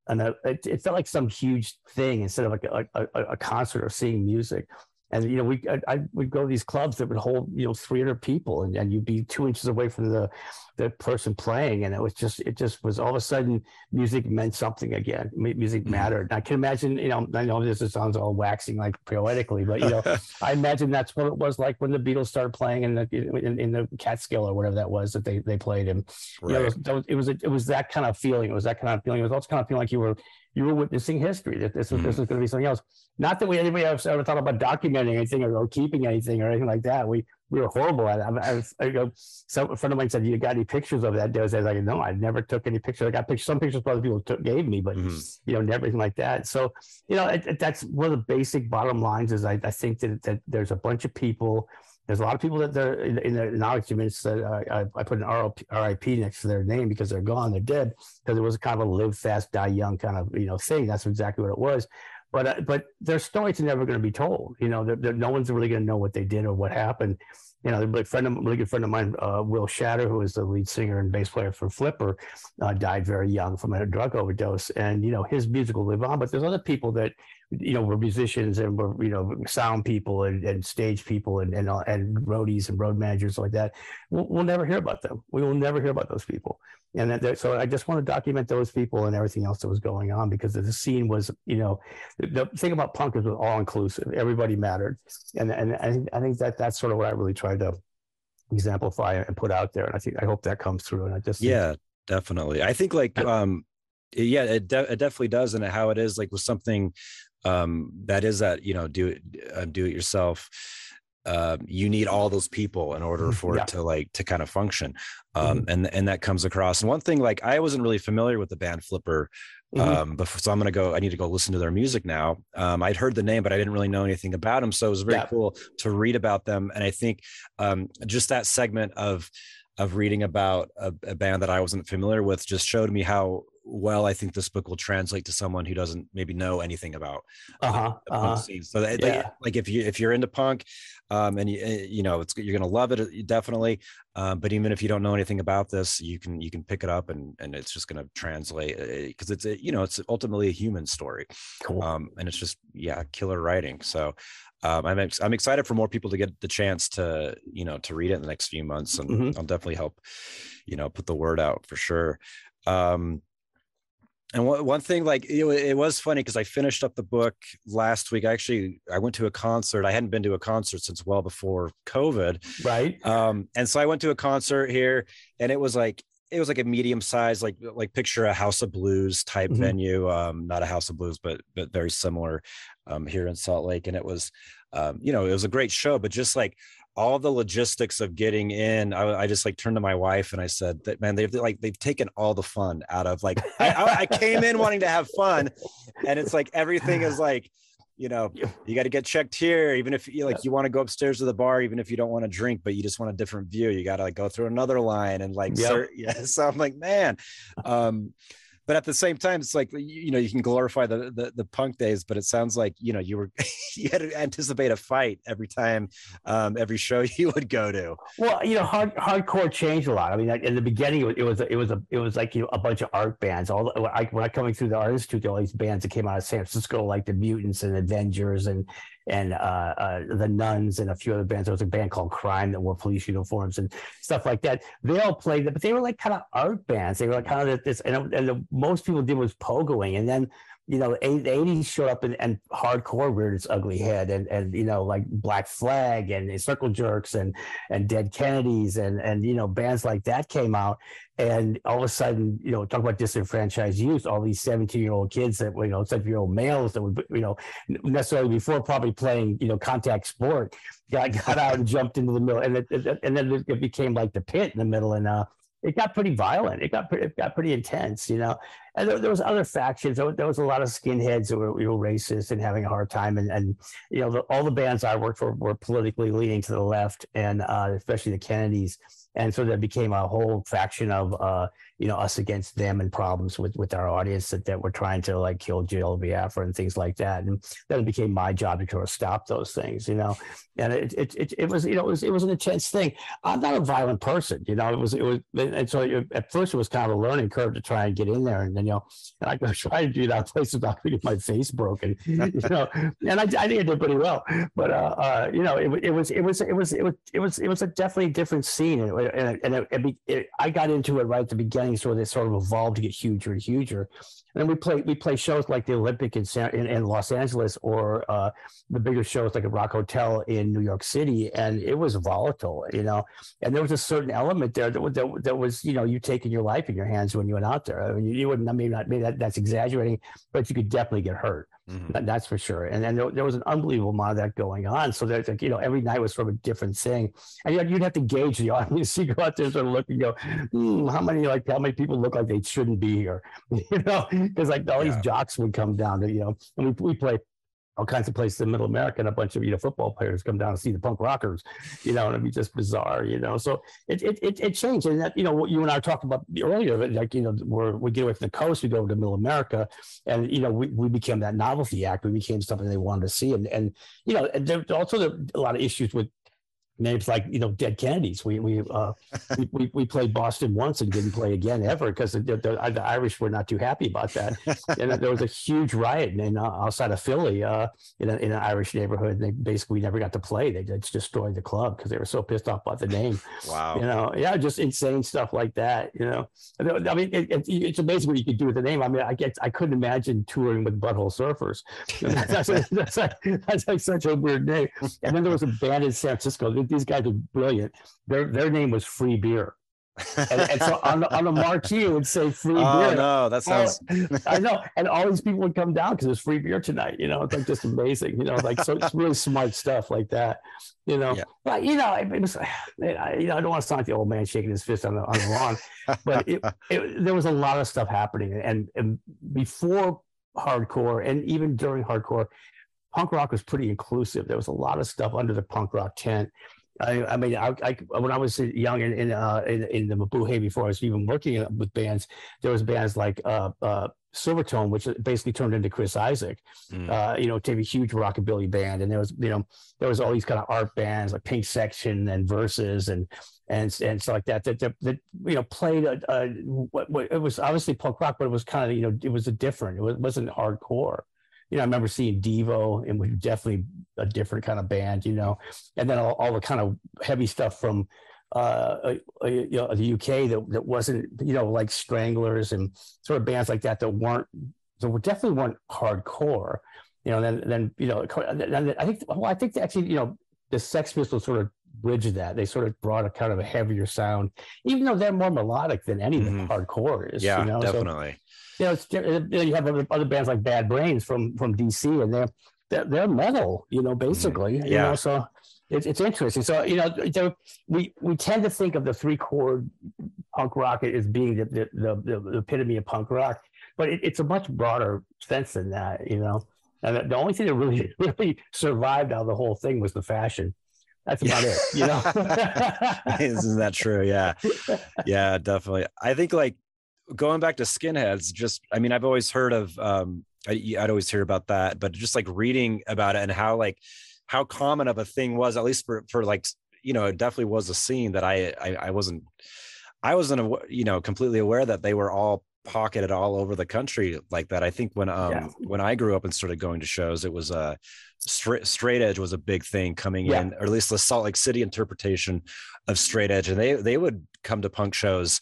and it, it, felt like some huge thing instead of like a, a, a concert or seeing music. And you know, we I, I, would go to these clubs that would hold you know 300 people, and, and you'd be two inches away from the the person playing, and it was just it just was all of a sudden music meant something again. Music mm-hmm. mattered. I can imagine you know I know this sounds all waxing like poetically, but you know I imagine that's what it was like when the Beatles started playing in the in, in the Catskill or whatever that was that they they played in. Right. You know, it was, it was it was that kind of feeling. It was that kind of feeling. It was also kind of feeling like you were you were witnessing history. That this was mm-hmm. this was going to be something else. Not that we anybody ever, ever thought about documenting anything or, or, keeping anything or anything like that. We we were horrible at it. I, I, was, I go, so a friend of mine said, "You got any pictures of that?" day? I was like, "No, I never took any pictures. I got pictures. Some pictures other people took, gave me, but mm-hmm. you know, never anything like that." So you know, it, it, that's one of the basic bottom lines. Is I, I think that that there's a bunch of people there's a lot of people that they're in, in the acknowledgments that I, I put an RIP next to their name because they're gone, they're dead, because it was kind of a live fast, die young kind of you know thing. That's exactly what it was. But uh, but their stories are never going to be told. You know, they're, they're, no one's really going to know what they did or what happened. You know, a friend of, really good friend of mine, uh, Will Shatter, who is the lead singer and bass player for Flipper, uh, died very young from a drug overdose. And you know, his music will live on. But there's other people that you know, we're musicians and we're, you know, sound people and, and stage people and, and, and roadies and road managers like that. We'll, we'll never hear about them. We will never hear about those people. And that, so I just want to document those people and everything else that was going on because the scene was, you know, the, thing about punk is all inclusive. Everybody mattered. And, and I think, I think that that's sort of what I really tried to exemplify and put out there. And I think, I hope that comes through. And I just, yeah, definitely. I think like, um, yeah, it, de- it definitely does. And how it is like with something um, that is that you know do it uh, do it yourself uh, you need all those people in order for Yeah. it to like to kind of function um Mm-hmm. and and that comes across and one thing like i wasn't really familiar with the band flipper Mhm. um before so i'm gonna go i need to go listen to their music now um i'd heard the name but i didn't really know anything about them so it was very Yeah. cool to read about them and i think um just that segment of of reading about a, a band that i wasn't familiar with just showed me how well i think this book will translate to someone who doesn't maybe know anything about uh-huh the punk uh-huh scene. So that, Yeah. like, like if you if you're into punk, um, and you eh, you know it's you're gonna love it uh, definitely. Um, but even if you don't know anything about this, you can you can pick it up and and it's just gonna translate because it's a, you know it's ultimately a human story. cool Um, and it's just yeah, killer writing. So. Um, I'm ex- I'm excited for more people to get the chance to you know to read it in the next few months, and Mhm. I'll definitely help you know put the word out for sure. Um, and one, thing like it, it was funny because i finished up the book last week. I actually i went to a concert. I hadn't been to a concert since well before covid. Right. Um and so i went to a concert here and it was like it was like a medium size like like picture a house of blues type Mhm. venue um not a house of blues but but very similar um here in salt lake. And it was um you know it was a great show but just like all the logistics of getting in I, I just like turned to my wife and i said that man they've like they've taken all the fun out of like I, I, I came in wanting to have fun. And it's like everything is like you know you got to get checked here even if you like you want to go upstairs to the bar even if you don't want to drink but you just want a different view you got to like go through another line and like Yep. sir, yeah so i'm like man. Um but at the same time it's like you, know you can glorify the, the the punk days but it sounds like you know you were you had to anticipate a fight every time um every show you would go to Well, you know, hard, hardcore changed a lot. I mean, in the beginning, it was it was a, it was, a, it was like you know a bunch of art bands. All I when I coming through the art institute, all these bands that came out of San Francisco, like the Mutants and Avengers and and uh, uh, the Nuns and a few other bands. There was a band called Crime that wore police uniforms and stuff like that. They all played, but they were like kind of art bands. They were like kind of this, and, and the most people did was pogoing, and then you know, the 80s showed up and, and hardcore reared its ugly head and, and, you know, like Black Flag and Circle Jerks and, and Dead Kennedys and, and, you know, bands like that came out. And all of a sudden, you know, talk about disenfranchised youth, all these 17 year old kids that, you know, 17 year old males that would, you know, necessarily before probably playing, you know, contact sport, got, got out and jumped into the middle. And, it- and then it became like the pit in the middle. And, uh, it got pretty violent. It got pretty, it got pretty intense, you know. And there, there was other factions. There, was- there was a lot of skinheads that were, know, racist and having a hard time. And, and you know, the, all the bands I worked for were politically leaning to the left, and uh, especially the Kennedys. And so there became a whole faction of, uh, you know, us against them and problems with with our audience that, that were trying to like kill Jello Biafra and things like that. And then it became my job to try to stop those things, you know. And it it, it, it was you know it was it was an intense thing. I'm not a violent person, you know. It was it was and so it, at first it was kind of a learning curve to try and get in there, and then you know, and I was trying to do that place without getting my face broken, you know. And I, I think I did pretty well, but uh, uh, you know, it, it was it was it was it was it was it was a definitely different scene, and it, and, it, and it, I got into it right at the beginning, so they sort of evolved to get huger and huger. And then we play we play shows like the Olympic in San, in, in Los Angeles or uh, the bigger shows like at Rock Hotel in New York City, and it was volatile, you know. And there was a certain element there that, that, that was, you know, you taking your life in your hands when you went out there. I mean, you, you wouldn't, I mean, not, maybe that, that's exaggerating, but you could definitely get hurt. Mhm. That's for sure. And then there, there was an unbelievable amount of that going on. So there's like, you know, every night was sort of a different thing. And yet you'd have to gauge the audience. You go out there and sort of look and go, hmm, how many, like, how many people look like they shouldn't be here? You know, because like all Yeah. these jocks would come down to, you know, and we, we play all kinds of places in middle America and a bunch of, you know, football players come down to see the punk rockers, you know, and it'd be just bizarre, you know. So it, it, it, it changed. And that, you know, what you and I were talking about earlier, like, you know, where we get away from the coast, we go to middle America and you know we, we became that novelty act we became something they wanted to see and and you know and there also there a lot of issues with names like you know dead kennedys. We we uh we, we, played boston once and didn't play again ever because the, the, the irish were not too happy about that. And there was a huge riot in, uh, outside of philly uh in, a, in an irish neighborhood. And they basically never got to play. They just destroyed the club because they were so pissed off about the name. Wow. You know yeah just insane stuff like that you know. I mean it, it, it's amazing what you could do with the name. I mean i get i couldn't imagine touring with butthole surfers. That's, that's, that's, like, that's like such a weird name. And then there was a band in san francisco these guys are brilliant their their name was free beer and, and, so on the, on the marquee it would say free oh, beer. no, that sounds. I know, and all these people would come down because it's free beer tonight. You know, it's like just amazing. You know, like so it's really smart stuff like that. You know, yeah. but you know, it, was, I, you know, I don't want to sound like the old man shaking his fist on the on the lawn, but it, it, there was a lot of stuff happening, and, and before hardcore, and even during hardcore, punk rock was pretty inclusive. There was a lot of stuff under the punk rock tent I, I mean, I, I, when I was young in in, uh, in, in the Mabuhay before I was even working with bands, there was bands like uh, uh, Silvertone, which basically turned into Chris Isaak. Mm. Uh, you know, to a huge rockabilly band, and there was you know there was all these kind of art bands like Pink Section and Verses and and and stuff like that that that, that you know played a, a, it was obviously punk rock, but it was kind of you know it was a different. It wasn't hardcore you know, I remember seeing Devo, and was definitely a different kind of band, you know, and then all, all the kind of heavy stuff from uh, uh, you know, the UK that, that wasn't, you know, like Stranglers and sort of bands like that that weren't, that were definitely weren't hardcore, you know. Then, then you know, I think, well, I think actually, you know, the Sex Pistols sort of bridged that. They sort of brought a kind of a heavier sound, even though they're more melodic than any mm-hmm. hardcore is. Yeah, you know? definitely. So, you know, you have other, other bands like Bad Brains from from DC, and they're they're, they're metal, you know, basically. Mm-hmm. Yeah. You know, so it's it's interesting. So you know, we we tend to think of the three chord punk rock as being the the, the, the epitome of punk rock, but it, it's a much broader sense than that. You know, and the only thing that really really survived out of the whole thing was the fashion. That's about yeah. it, you know. Isn't that true? Yeah. Yeah, definitely. I think like going back to skinheads, just I mean, I've always heard of um I, would always hear about that, but just like reading about it and how like how common of a thing was, at least for for like you know, it definitely was a scene that I I, I wasn't I wasn't you know completely aware that they were all pocketed all over the country like that. I think when um yeah. when I grew up and started going to shows, it was uh straight straight edge was a big thing coming yeah. in, or at least the Salt Lake City interpretation of straight edge, and they they would come to punk shows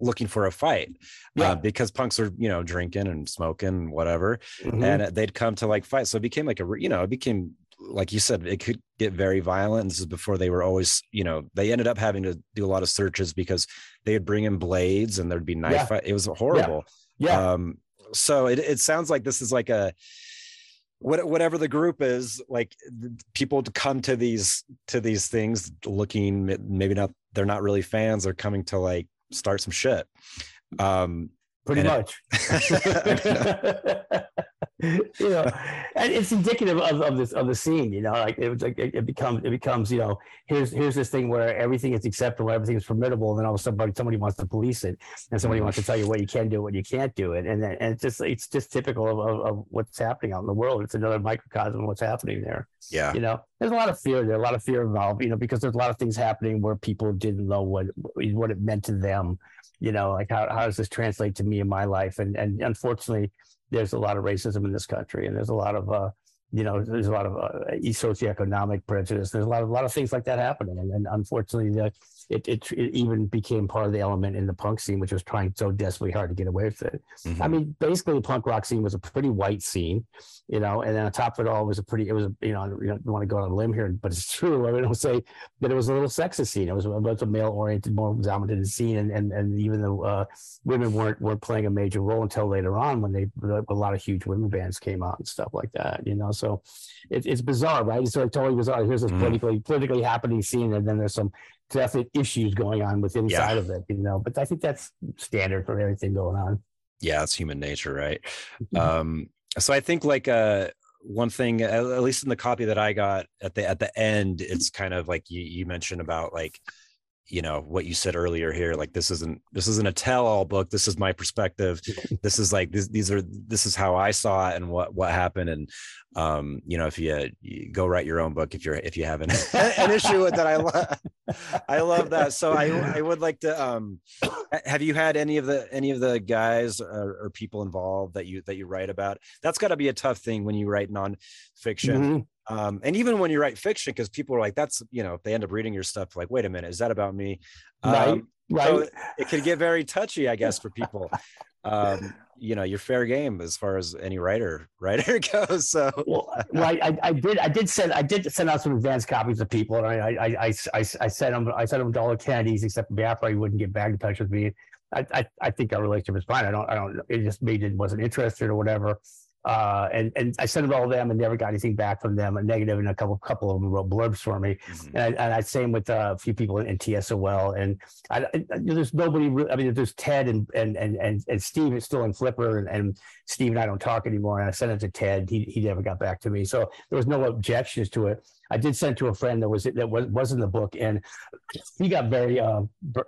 looking for a fight uh, yeah. uh, because punks are you know drinking and smoking whatever mm-hmm. and they'd come to like fight so it became like a you know it became like you said it could get very violent this is before they were always you know they ended up having to do a lot of searches because they would bring in blades and there'd be knife yeah. fight. it was horrible yeah, yeah. um so it, it sounds like this is like a what, whatever the group is like people come to these to these things looking maybe not they're not really fans they're coming to like start some shit um pretty much it, you know, and it's indicative of, of this of the scene. You know, like it was like it, becomes it becomes you know here's here's this thing where everything is acceptable, everything is formidable, and then all of a sudden somebody, somebody wants to police it, and somebody wants to tell you what you can do, what you can't do, it, and and it's just it's just typical of, of, of what's happening out in the world. It's another microcosm of what's happening there. Yeah, you know, there's a lot of fear there, a lot of fear involved. You know, because there's a lot of things happening where people didn't know what what it meant to them. You know, like how, how does this translate to me in my life? And and unfortunately there's a lot of racism in this country, and there's a lot of uh, you know, there's a lot of uh, socioeconomic prejudice. There's a lot of a lot of things like that happening, and, and unfortunately, the, it, it, it even became part of the element in the punk scene, which was trying so desperately hard to get away with it. Mm-hmm. I mean, basically, the punk rock scene was a pretty white scene, you know, and then on top of it all, it was a pretty, it was, a, you know, you don't want to go on a limb here, but it's true. I mean, I'll say that it was a little sexist scene. It was, it was a male oriented, more dominant scene, and and and even though uh, women weren't weren't playing a major role until later on when they a lot of huge women bands came out and stuff like that, you know. So it, it's bizarre, right? It's like totally bizarre. Here's this mm-hmm. politically politically happening scene, and then there's some definite issues going on with inside yeah. of it, you know. But I think that's standard for everything going on. Yeah, it's human nature, right? Mm-hmm. Um, so I think like uh one thing, at least in the copy that I got at the at the end, it's kind of like you you mentioned about like you know what you said earlier here like this isn't this isn't a tell-all book this is my perspective. This is like this, these are this is how i saw it and what what happened and um you know if you, you go write your own book if you're if you have an, an issue with that i love i love that. So i i would like to um have you had any of the any of the guys or, or people involved that you that you write about? That's got to be a tough thing when you write nonfiction. Mm-hmm um, and even when you write fiction because people are like that's you know they end up reading your stuff like wait a minute is that about me right um, right so it, can get very touchy i guess for people um, you know, you're fair game as far as any writer writer goes. So well, well I, I, did I did send I did send out some advanced copies to people, and I I I I, I sent them I sent them to all the Kennedys except Biafra. He wouldn't get back in touch with me. I, I, I think our relationship is fine. I don't I don't. It just didn't wasn't interested or whatever. Uh, and and I sent it all to them and never got anything back from them. A negative, and a couple couple of them wrote blurbs for me. Mm-hmm. And I, and I same with uh, a few people in, in TSOL. And I, I, there's nobody. I mean, there's Ted and and and and, and Steve is still in Flipper, and, and Steve and I don't talk anymore. And I sent it to Ted. He he never got back to me. So there was no objections to it. I did send to a friend that was that was was in the book, and he got very uh,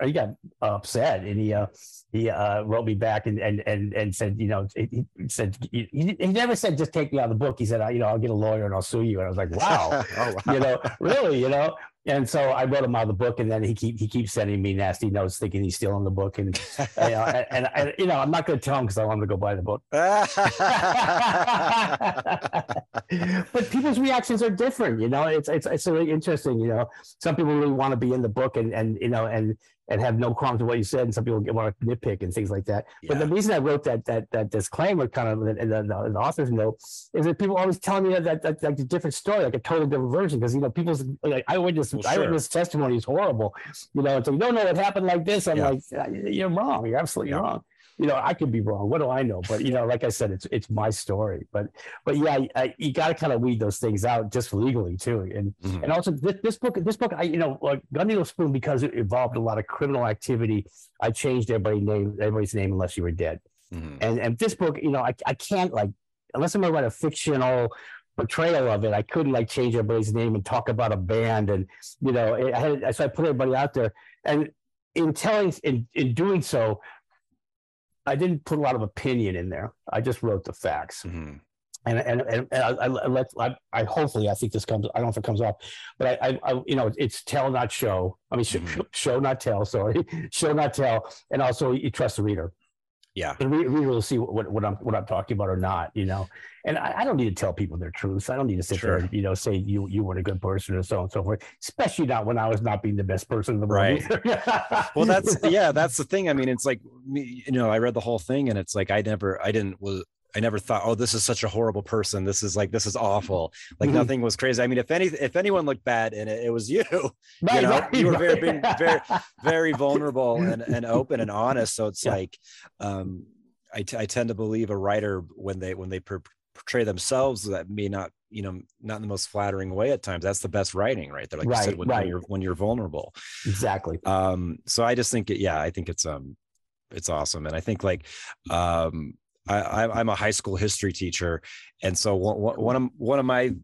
he got upset, and he uh, he uh, wrote me back and and and and said, you know, he, said he, he never said just take me out of the book. He said, you know, I'll get a lawyer and I'll sue you. And I was like, wow, oh, wow. you know, really, you know. And so I wrote him out of the book, and then he keep he keeps sending me nasty notes, thinking he's stealing the book, and you know, and, and, and, you know I'm not going to tell him because I want him to go buy the book. but people's reactions are different, you know. It's it's it's really interesting, you know. Some people really want to be in the book, and and you know, and and have no qualms with what you said, and some people want to nitpick and things like that. Yeah. But the reason I wrote that that that disclaimer, kind of in the, the, the, author's note, is that people always tell me that, that, that like a different story, like a totally different version, because you know people's like eyewitness well, sure. eyewitness testimony is horrible, you know. So you don't know what happened like this. I'm yeah. like, you're wrong. You're absolutely yeah. wrong you know, I could be wrong. What do I know? But you know, like I said, it's it's my story. But but yeah, I, you got to kind of weed those things out just legally too. And mm-hmm. and also this, this book, this book, I you know, like Gun Needle Spoon because it involved a lot of criminal activity. I changed everybody's name, everybody's name unless you were dead. Mm-hmm. And and this book, you know, I I can't like unless I'm to write a fictional portrayal of it. I couldn't like change everybody's name and talk about a band, and you know, I had so I put everybody out there, and in telling in in doing so, I didn't put a lot of opinion in there. I just wrote the facts. Mm-hmm. And, and, and, I, I, let, I, I, hopefully, I think this comes, I don't know if it comes off, but I, I, I you know, it's tell, not show. I mean, mm-hmm. show, show, not tell, sorry, show, not tell. And also you trust the reader. Yeah. The we will see what, what I'm, what I'm talking about or not, you know, and I, I don't need to tell people their truths. I don't need to sit sure. there and, you know, say you, you weren't a good person or so on and so forth, especially not when I was not being the best person in the world. Right. well, that's, yeah, that's the thing. I mean, it's like, you know, I read the whole thing and it's like, I never, I didn't, was, I never thought, oh, this is such a horrible person. This is like, this is awful. Like mm-hmm. nothing was crazy. I mean, if any, if anyone looked bad in it, it was you. Right, you know, right, you were very, being very, very vulnerable and, and open and honest. So it's yeah. like, um, I, t- I tend to believe a writer when they when they per- portray themselves that may not you know not in the most flattering way at times that's the best writing right there like right, you said when, right. when, you're when you're vulnerable exactly um so i just think it yeah i think it's um it's awesome and i think like um I, I'm a high school history teacher, and so one, one of one of my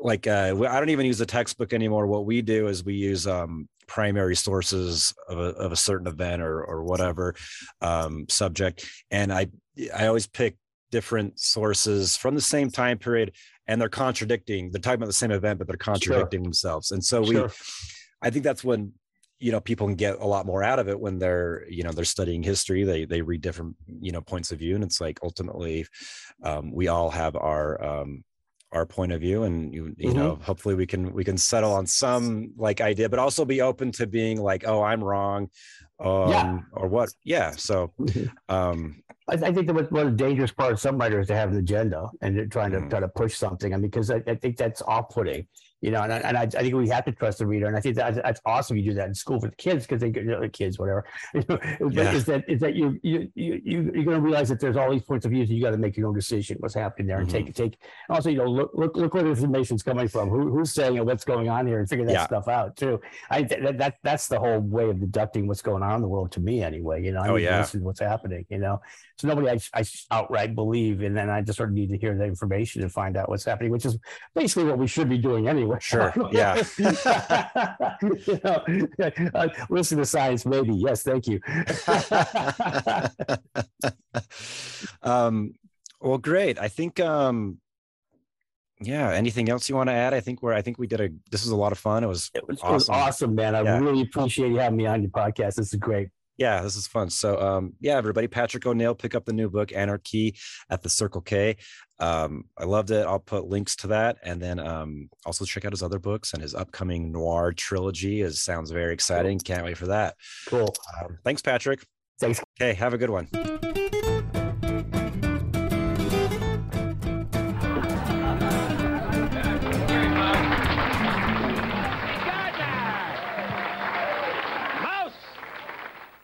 like uh, I don't even use a textbook anymore. What we do is we use um, primary sources of a, of a certain event or or whatever um, subject, and I I always pick different sources from the same time period, and they're contradicting. They're talking about the same event, but they're contradicting sure. themselves. And so sure. we, I think that's when you know people can get a lot more out of it when they're you know they're studying history they they read different you know points of view and it's like ultimately um, we all have our um, our point of view and you you mm-hmm. know hopefully we can we can settle on some like idea but also be open to being like oh i'm wrong um yeah. or what yeah so mm-hmm. um I, I think that one of the dangerous part of some writers to have an agenda and you're trying to mm-hmm. try to push something. I mean, because I, I think that's off-putting you know, and, I, and I, I, think we have to trust the reader, and I think that, that's awesome. You do that in school for the kids because they you know, the kids, whatever. yeah. Is that is that you you you you're going to realize that there's all these points of views, and you got to make your own decision what's happening there, and mm-hmm. take take. Also, you know, look look look where the information's coming from, who, who's saying it, what's going on here, and figure that yeah. stuff out too. I that, that that's the whole way of deducting what's going on in the world to me, anyway. You know, I oh, yeah. listen to what's happening. You know, so nobody I, I outright believe, and then I just sort of need to hear the information and find out what's happening, which is basically what we should be doing anyway. Sure. Yeah. you know, uh, listen to science, maybe. Yes, thank you. um, well, great. I think um, yeah anything else you want to add i think we're i think we did a this was a lot of fun it was it was awesome, it was awesome man i yeah. really appreciate you having me on your podcast this is great yeah, this is fun. So, um, yeah, everybody, Patrick O'Neill, pick up the new book, Anarchy at the Circle K. Um, I loved it. I'll put links to that, and then um, also check out his other books and his upcoming noir trilogy. Is sounds very exciting. Can't wait for that. Cool. Um, thanks, Patrick. Thanks. Okay, have a good one.